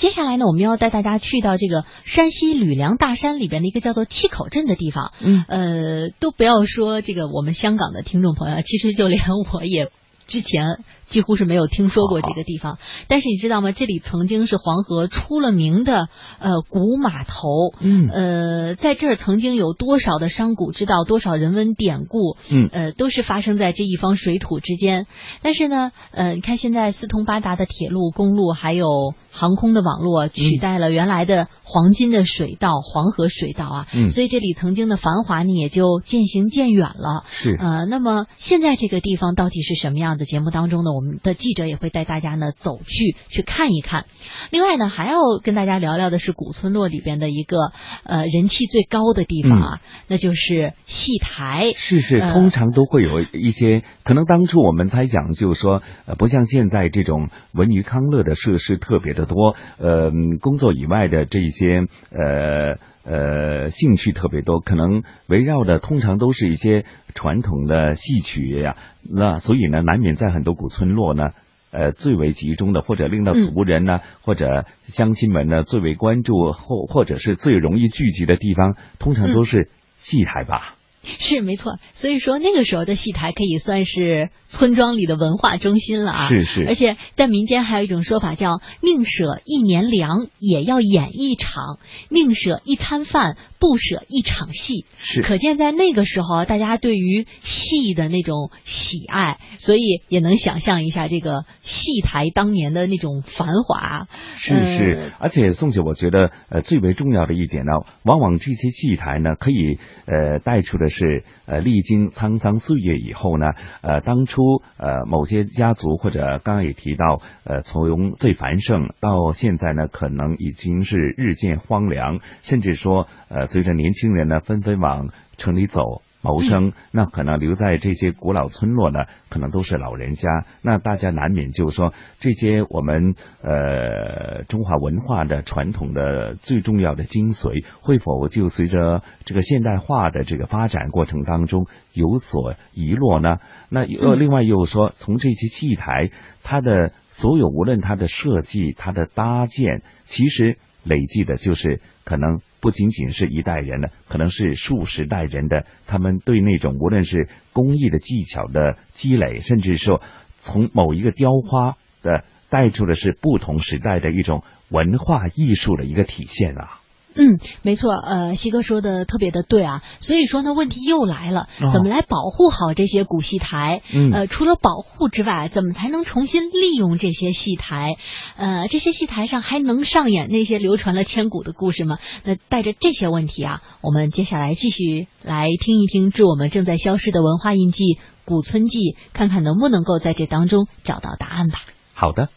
接下来呢，我们要带大家去到这个山西吕梁大山里边的一个叫做七口镇的地方。嗯，呃，都不要说这个我们香港的听众朋友，其实就连我也之前几乎是没有听说过这个地方。但是你知道吗？这里曾经是黄河出了名的呃古码头。嗯呃，在这儿曾经有多少的商贾之道，多少人文典故，嗯呃，都是发生在这一方水土之间。但是呢，呃，你看现在四通八达的铁路、公路，还有航空的网络，取代了原来的黄金的水道——黄河水道啊。嗯所以这里曾经的繁华呢，也就渐行渐远了。是呃，那么现在这个地方到底是什么样的？节目当中呢，我们的记者也会带大家呢走去去看一看。另外呢，还要跟大家聊聊的是古村落里边的一个呃人气最高的地方啊，那就是戏台。是是，呃通常都会有一些，可能当初我们猜想就是说，呃，不像现在这种文娱康乐的设施特别的多，呃，工作以外的这一些呃呃兴趣特别多，可能围绕的通常都是一些传统的戏曲呀，那所以呢，难免在很多古村落呢。呃，最为集中的，或者令到嗯族人呢，或者乡亲们呢，最为关注，或或者是最容易聚集的地方，通常都是戏台吧。是没错，所以说那个时候的戏台可以算是村庄里的文化中心了啊。是是而且在民间还有一种说法叫“宁舍一年粮，也要演一场；宁舍一餐饭，不舍一场戏”。是可见在那个时候，大家对于戏的那种喜爱，所以也能想象一下这个戏台当年的那种繁华。是是，而且宋姐，我觉得呃最为重要的一点呢，往往这些戏台呢，可以呃带出的是呃历经沧桑岁月以后呢，呃当初呃某些家族或者刚刚也提到呃从最繁盛到现在呢，可能已经是日渐荒凉，甚至说呃随着年轻人呢纷纷往城里走。谋生，那可能留在这些古老村落呢，可能都是老人家。那大家难免就说这些我们呃中华文化的传统的最重要的精髓，会否就随着这个现代化的这个发展过程当中有所遗落呢？那呃，另外又说，从这些戏台，它的所有无论它的设计、它的搭建，其实累计的就是可能不仅仅是一代人的，可能是数十代人的，他们对那种无论是工艺的技巧的积累，甚至说从某一个雕花的带出的是不同时代的一种文化艺术的一个体现啊。嗯，没错，呃，西哥说的特别的对啊，所以说呢，问题又来了，哦怎么来保护好这些古戏台？嗯呃，除了保护之外，怎么才能重新利用这些戏台？呃，这些戏台上还能上演那些流传了千古的故事吗？那带着这些问题啊，我们接下来继续来听一听致我们正在消失的文化印记《古村记》，看看能不能够在这当中找到答案吧。好的，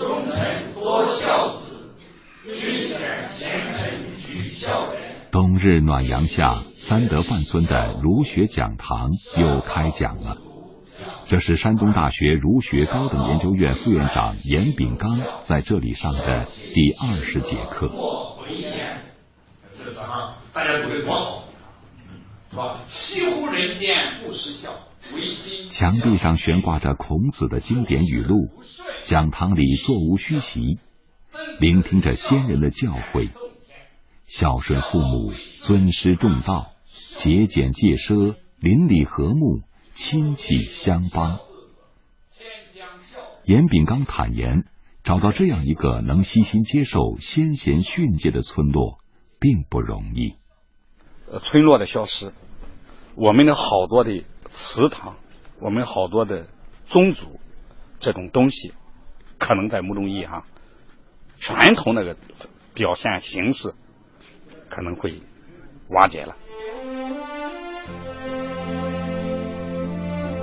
忠臣多孝子，居显贤臣举孝廉。冬日暖阳下，三德范村的儒学讲堂又开讲了。这是山东大学儒学高等研究院副院长严炳刚在这里上的第二十节课。莫回言，这是，大家读的多好，是吧？惜乎人间不识孝，唯心墙壁上悬挂着孔子的经典语录，讲堂里座无虚席，聆听着先人的教诲，孝顺父母，尊师重道，节俭戒奢，邻里和睦，亲戚相帮。严炳刚坦言，找到这样一个能悉心接受先贤训诫的村落，并不容易。呃村落的消失，我们的好多的祠堂，我们好多的宗族这种东西，可能在某种意义上，传统那个表现形式可能会瓦解了。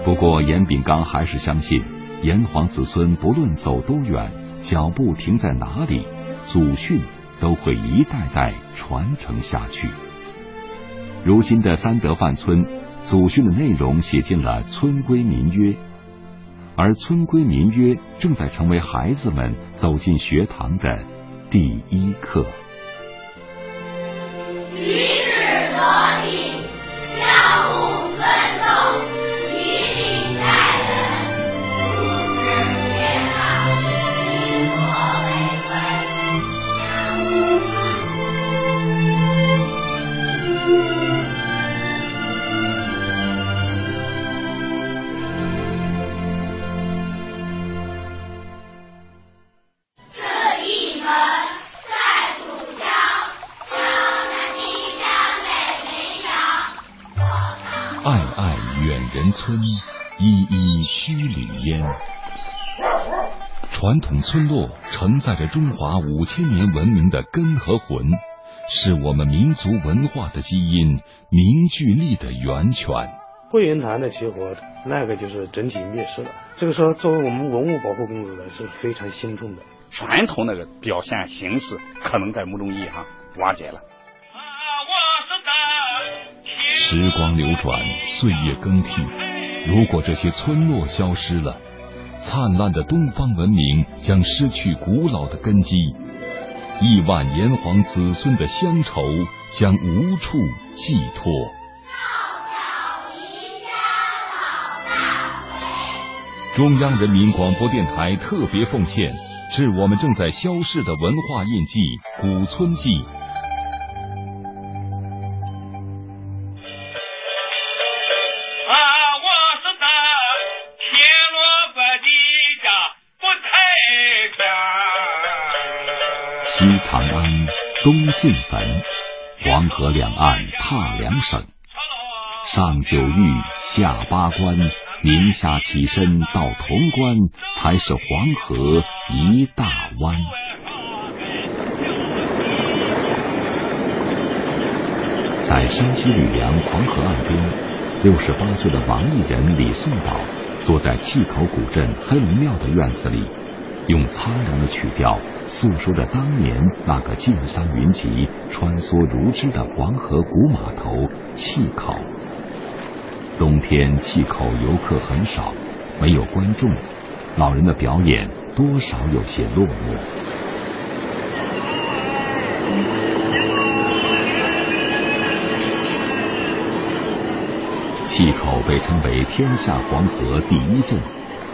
不过，严炳刚还是相信，炎黄子孙不论走多远，脚步停在哪里，祖训都会一代代传承下去。如今的三德范村，祖训的内容写进了村规民约，而村规民约正在成为孩子们走进学堂的第一课。举止得体，村，依依墟里烟。传统村落承载着中华五千年文明的根和魂，是我们民族文化的基因、凝聚力的源泉。桂云潭的起火，那个就是整体灭失了。这个时候，作为我们文物保护工作者是非常心痛的。传统那个表现形式，可能在某种意义上瓦解了。时光流转，岁月更替，如果这些村落消失了，灿烂的东方文明将失去古老的根基，亿万炎黄子孙的乡愁将无处寄托。中央人民广播电台特别奉献，致我们正在消逝的文化印记——古村记。长安，东晋坟，黄河两岸踏两省，上九峪，下八关，宁夏起身到潼关，才是黄河一大湾。在山西吕梁黄河岸边，六十八岁的王艺人李颂宝坐在契口古镇黑龙庙的院子里。用苍凉的曲调诉说着当年那个晋商云集、穿梭如织的黄河古码头气口。冬天气口游客很少，没有观众，老人的表演多少有些落寞。气口被称为天下黄河第一镇。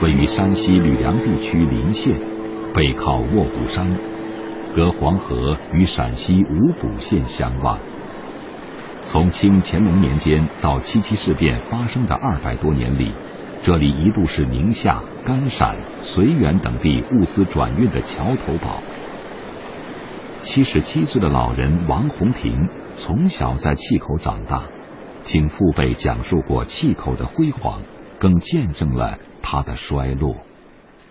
位于山西吕梁地区临县，背靠卧虎山，隔黄河与陕西五谷县相望。从清乾隆年间到七七事变发生的二百多年里，这里一度是宁夏、甘陕、绥远等地物资转运的桥头堡。七十七岁的老人王洪庭从小在契口长大，听父辈讲述过契口的辉煌，更见证了。他的衰落。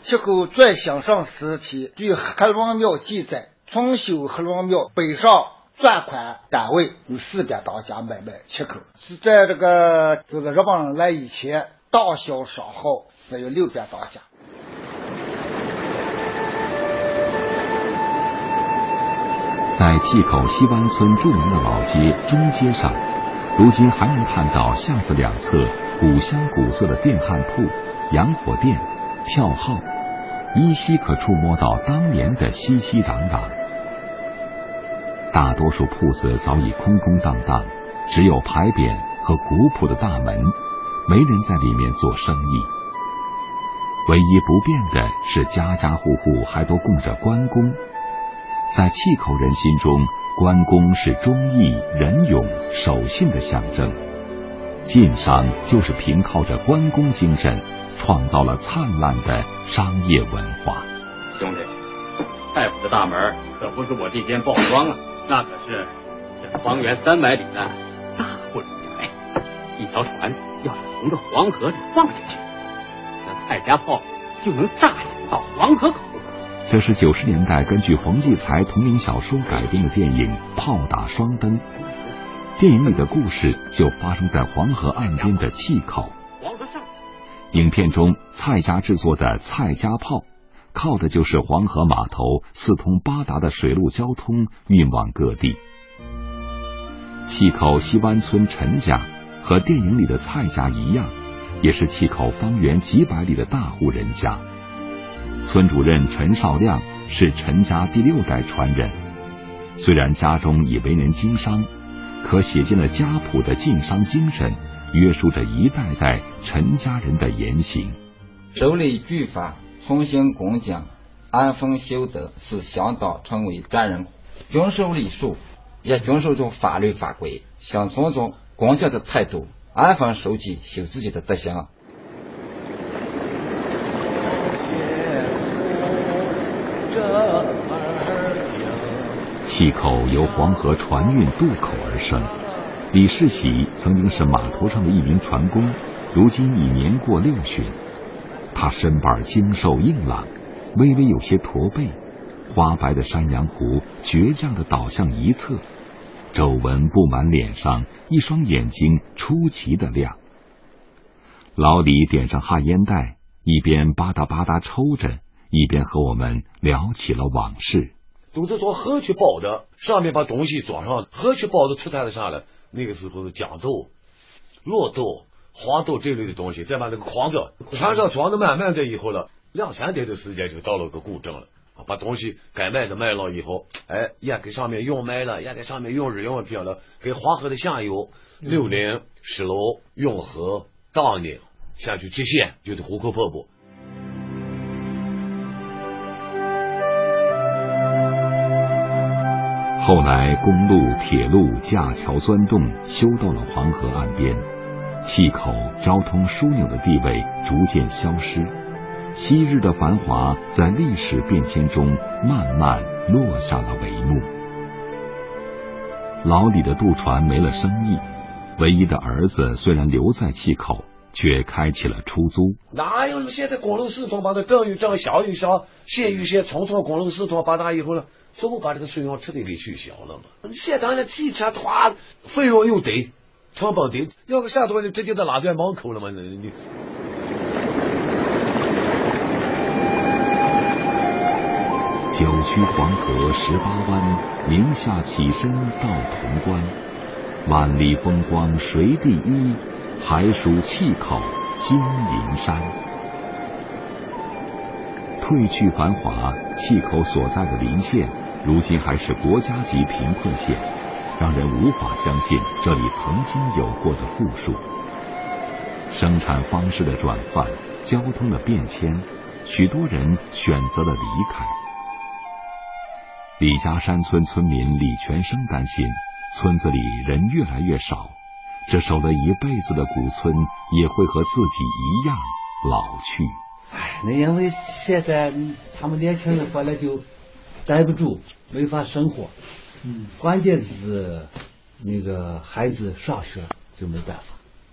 契口最兴盛时期，据黑龙庙记载，重修黑龙庙北上转款单位有四百多家买卖切口，是在这个这个日本人来以前，大小商号只有六百多家。在契口西湾村著名的老街中街上，如今还能看到巷子两侧古香古色的电焊铺。洋火店、票号，依稀可触摸到当年的熙熙攘攘。大多数铺子早已空空荡荡，只有牌匾和古朴的大门，没人在里面做生意。唯一不变的是，家家户户还都供着关公。在契口人心中，关公是忠义、仁勇、守信的象征。晋商就是凭靠着关公精神。创造了灿烂的商业文化。兄弟，太府的大门可不是我这间报庄啊，那可是这方圆三百里的大户人家。一条船要是从这黄河里放下去，那蔡家炮就能炸响到黄河口。这是九十年代根据黄继才同名小说改编的电影《炮打双灯》。电影里的故事就发生在黄河岸边的气口。影片中，蔡家制作的蔡家炮，靠的就是黄河码头四通八达的水陆交通运往各地。契口西湾村陈家和电影里的蔡家一样，也是契口方圆几百里的大户人家。村主任陈少亮是陈家第六代传人，虽然家中已为人经商，可写进了家谱的晋商精神。约束着一代代陈家人的言行。守礼举法，从行恭敬，安分修德，是乡道成为专人，遵守礼数，也遵守着法律法规，像从中恭敬的态度，安分守己，修自己的德行。气口由黄河船运渡口而生。李世喜曾经是码头上的一名船工，如今已年过六旬。他身板精瘦硬朗，微微有些驼背，花白的山羊胡倔强的倒向一侧，皱纹布满脸上，一双眼睛出奇的亮。老李点上旱烟袋，一边吧嗒吧嗒抽着，一边和我们聊起了往事。都是做河去包的，上面把东西装上，河去包子出产的啥了？那个时候的豇豆、绿豆、黄豆这类的东西，再把那个筐子船上装的满满的以后了，两三天的时间就到了个古镇了。把东西该卖的卖了以后，哎，也给上面用卖了，也给上面用日用品了，给黄河的下游柳林、石楼、永和、大宁下去接线就是壶口瀑布。后来，公路、铁路、架桥钻洞，修到了黄河岸边，气口交通枢纽的地位逐渐消失，昔日的繁华在历史变迁中慢慢落下了帷幕。老李的渡船没了生意，唯一的儿子虽然留在气口，却开启了出租。哪有现在公路系统把它正与正、小与小、县与县，重重公路四通八达以后了？全部把这个水用彻底给取消了嘛？现在的汽车花费用又低，成本低，要个下多就直接就拉在门口了吗？你九曲黄河十八弯，宁夏起身到潼关。万里风光谁第一？还属气口金银山。褪去繁华，气口所在的临县，如今还是国家级贫困县，让人无法相信这里曾经有过的富庶。生产方式的转换，交通的变迁，许多人选择了离开。李家山村村民李全生担心，村子里人越来越少，这守了一辈子的古村也会和自己一样老去。哎，那因为现在他们年轻人回来就待不住，没法生活。嗯，关键是那个孩子上学就没办法，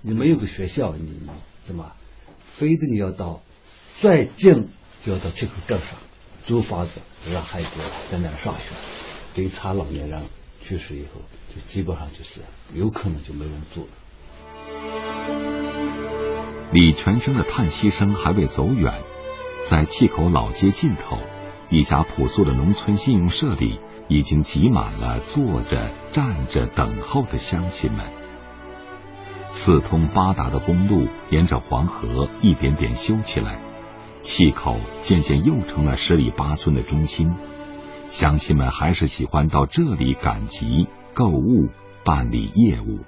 你没有个学校，你怎么？非得你要到再近就要到七口镇上租房子，让孩子在那儿上学。等他老年人去世以后，就基本上就是有可能就没人住了。李全生的叹息声还未走远，在气口老街尽头，一家朴素的农村信用社里，已经挤满了坐着、站着等候的乡亲们。四通八达的公路沿着黄河一点点修起来，气口渐渐又成了十里八村的中心。乡亲们还是喜欢到这里赶集、购物、办理业务。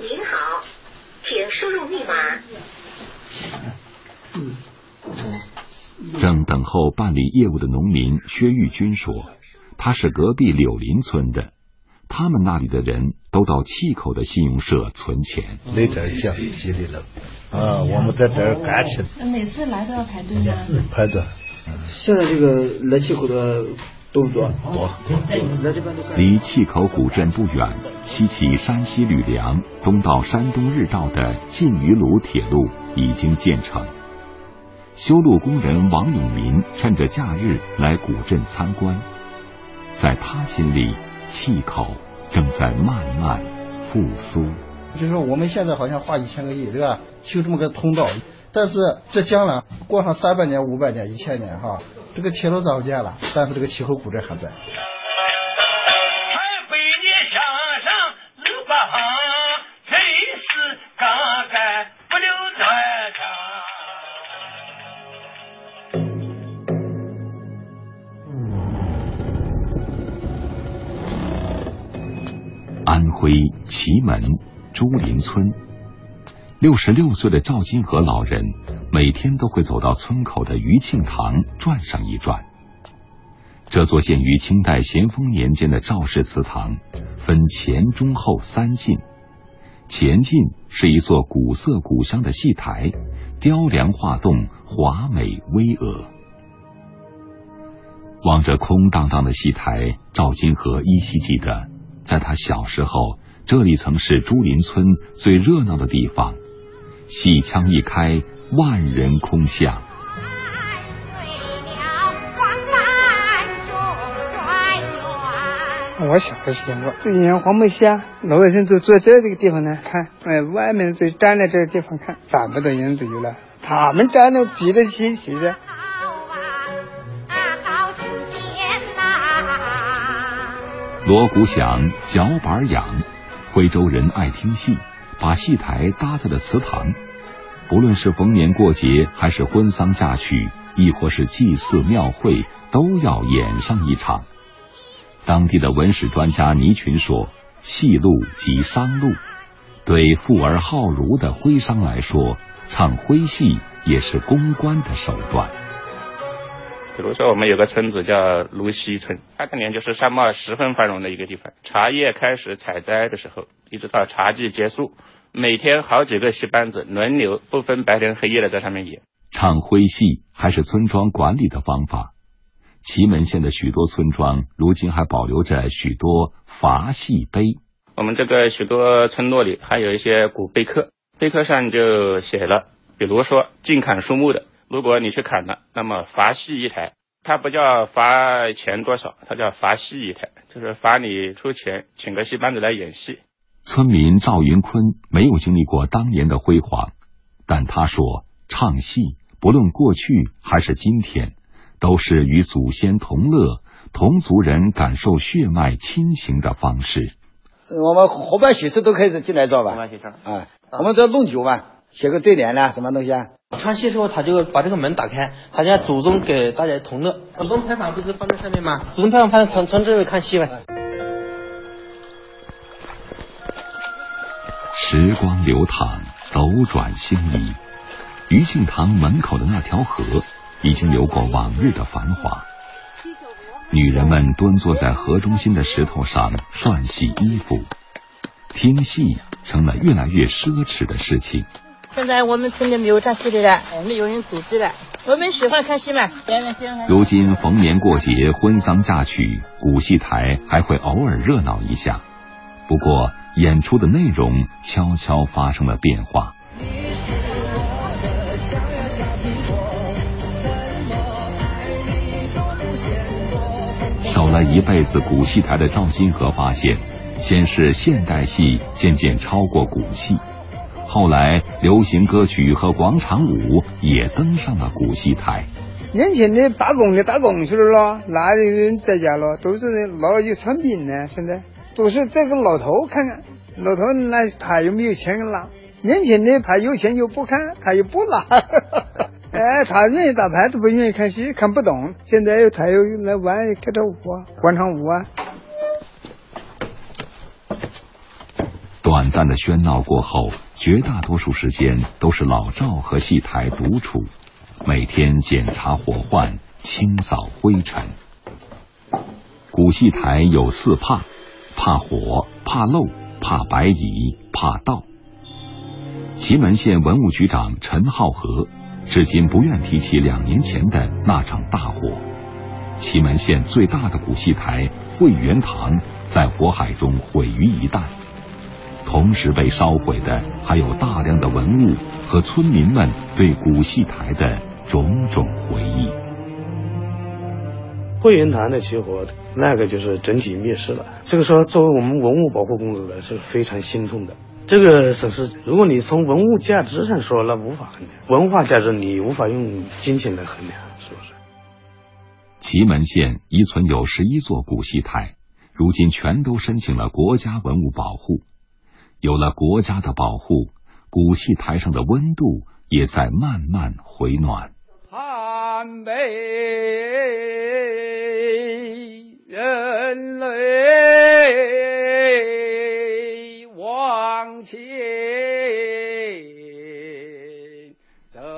您好。请输入密码。正等候办理业务的农民薛玉军说：“他是隔壁柳林村的，他们那里的人都到气口的信用社存钱。那点奖激励了啊！我们在这儿干起。每次来都要排队吗？排队。现在这个来气口的。”多不多？多。离气口古镇不远，西起山西吕梁，东到山东日照的晋榆鲁铁路已经建成。修路工人王永民趁着假日来古镇参观，在他心里，气口正在慢慢复苏。就是说，我们现在好像花一千个亿，对吧？修这么个通道，但是这将来过上三百年、五百年、一千年，哈。这个铁路造建了，但是这个气候古镇还在。安徽祁门朱林村，六十六岁的赵金河老人。每天都会走到村口的余庆堂转上一转。这座建于清代咸丰年间的赵氏祠堂，分前、中、后三进。前进是一座古色古香的戏台，雕梁画栋，华美巍峨。望着空荡荡的戏台，赵金河依稀记得，在他小时候，这里曾是朱林村最热闹的地方。戏腔一开，万人空巷。我小的时候，这年黄梅戏啊，老百姓都坐在这个地方呢看，哎，外面就站在这个地方看，这么多人都有了。他们站的挤得齐齐的。锣鼓响，脚板痒，徽州人爱听戏，把戏台搭在了祠堂。不论是逢年过节，还是婚丧嫁娶，亦或是祭祀庙会，都要演上一场。当地的文史专家倪群说：“戏路即商路，对富而好儒的徽商来说，唱徽戏也是公关的手段。”比如说，我们有个村子叫芦溪村，它当年就是商贸十分繁荣的一个地方。茶叶开始采摘的时候，一直到茶季结束，每天好几个戏班子轮流不分白天黑夜的在上面演。唱徽戏还是村庄管理的方法。祁门县的许多村庄如今还保留着许多伐戏碑。我们这个许多村落里还有一些古碑刻，碑刻上就写了，比如说禁砍树木的。如果你去砍了，那么罚戏一台，它不叫罚钱多少，它叫罚戏一台，就是罚你出钱请个戏班子来演戏。村民赵云坤没有经历过当年的辉煌，但他说，唱戏不论过去还是今天，都是与祖先同乐、同族人感受血脉亲情的方式。我们伙伴喜事都开始进来做吧，啊，我们这弄酒嘛，写个对联啦，什么东西啊？唱戏时候，他就把这个门打开，他家祖宗给大家同乐。祖宗牌坊不是放在上面吗？祖宗牌坊放在从从这里看戏呗。时光流淌，斗转星移，余庆堂门口的那条河已经流过往日的繁华。女人们蹲坐在河中心的石头上涮洗衣服，听戏成了越来越奢侈的事情。现在我们村里没有唱戏的了，没有人组织了。我们喜欢看戏嘛。如今逢年过节、婚丧嫁娶，古戏台还会偶尔热闹一下。不过演出的内容悄悄发生了变化。守了一辈子古戏台的赵金河发现，先是现代戏渐渐超过古戏。后来，流行歌曲和广场舞也登上了古戏台。年轻的打工的打工去了咯，哪有人在家咯？都是老有穿兵呢。现在都是这个老头看看，老头那他又没有钱拿。年轻的他有钱又不看，他又不拿。哎，他愿意打牌，都不愿意看戏，看不懂。现在他又来玩跳跳舞啊，广场舞啊。短暂的喧闹过后，绝大多数时间都是老赵和戏台独处，每天检查火患，清扫灰尘。古戏台有四怕：怕火、怕漏、怕白蚁、怕盗。祁门县文物局长陈浩和至今不愿提起两年前的那场大火。祁门县最大的古戏台汇源堂在火海中毁于一旦。同时被烧毁的还有大量的文物和村民们对古戏台的种种回忆。汇源堂的起火，那个就是整体灭失了。这个时候，作为我们文物保护工作者是非常心痛的。这个损失，如果你从文物价值上说，那无法衡量；文化价值你无法用金钱来衡量，是不是？祁门县遗存有十一座古戏台，如今全都申请了国家文物保护。有了国家的保护，古戏台上的温度也在慢慢回暖。寒悲人泪往前。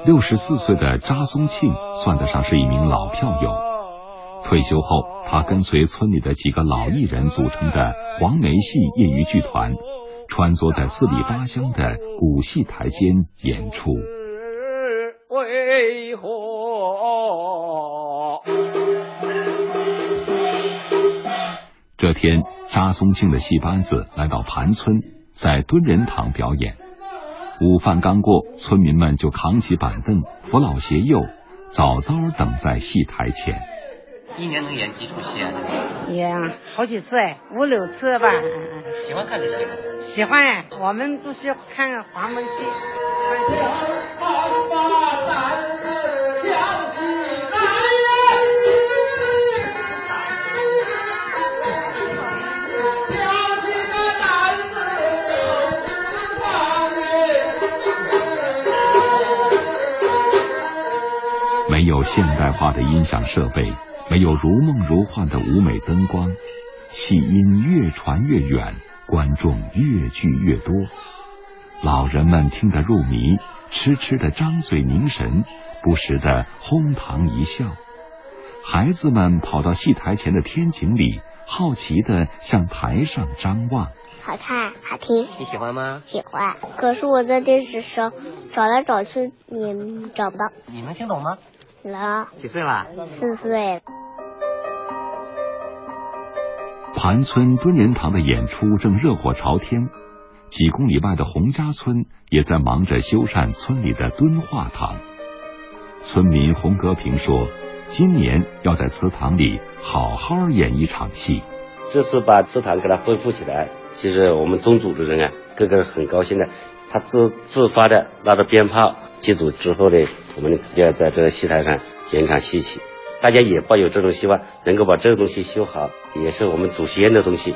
六十四岁的查松庆算得上是一名老票友。退休后，他跟随村里的几个老艺人组成的黄梅戏业余剧团。穿梭在四里八乡的古戏台间演出。这天，扎松庆的戏班子来到盘村，在敦仁堂表演。午饭刚过，村民们就扛起板凳，扶老携幼，早早等在戏台前。一年能演几出戏啊？演好几次哎，五六次吧。喜欢看这戏吗？喜欢，我们都是看黄梅戏。没有现代化的音响设备，没有如梦如幻的舞美灯光，戏音越传越远，观众越聚越多。老人们听得入迷，痴痴的张嘴凝神，不时的哄堂一笑。孩子们跑到戏台前的天井里，好奇的向台上张望。好看，好听。你喜欢吗？喜欢。可是我在电视上找来找去也找不到。你能听懂吗？能。几岁了？四岁。盘村敦仁堂的演出正热火朝天，几公里外的洪家村也在忙着修缮村里的敦化堂。村民洪格平说：“今年要在祠堂里好好演一场戏。”这次把祠堂给它恢复起来，其实我们宗族的人啊，个个很高兴的。他自自发的拿着鞭炮祭祖之后呢，我们就要在这个戏台上演场戏曲。大家也抱有这种希望，能够把这个东西修好，也是我们祖先的东西。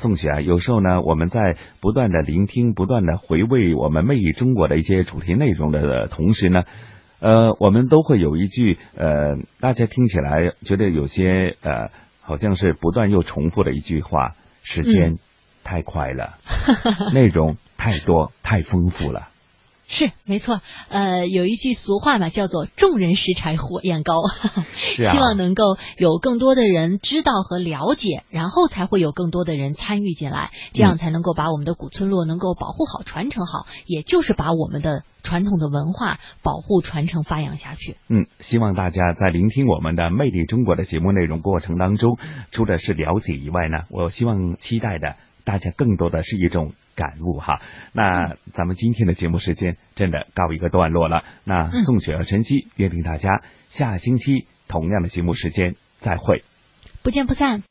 宋雪啊，有时候呢，我们在不断的聆听、不断的回味我们魅力中国的一些主题内容的同时呢，呃，我们都会有一句呃，大家听起来觉得有些呃，好像是不断又重复的一句话：时间太快了，内容太多、太丰富了。是没错，呃，有一句俗话嘛，叫做“众人拾柴火焰高”，是啊，希望能够有更多的人知道和了解，然后才会有更多的人参与进来，这样才能够把我们的古村落能够保护好、传承好，也就是把我们的传统的文化保护、传承、发扬下去。嗯，希望大家在聆听我们的《魅力中国》的节目内容过程当中，除了是了解以外呢，我希望期待的大家更多的是一种。感悟哈，那咱们今天的节目时间真的告一个段落了。那宋雪和晨曦约定大家下星期同样的节目时间再会，不见不散。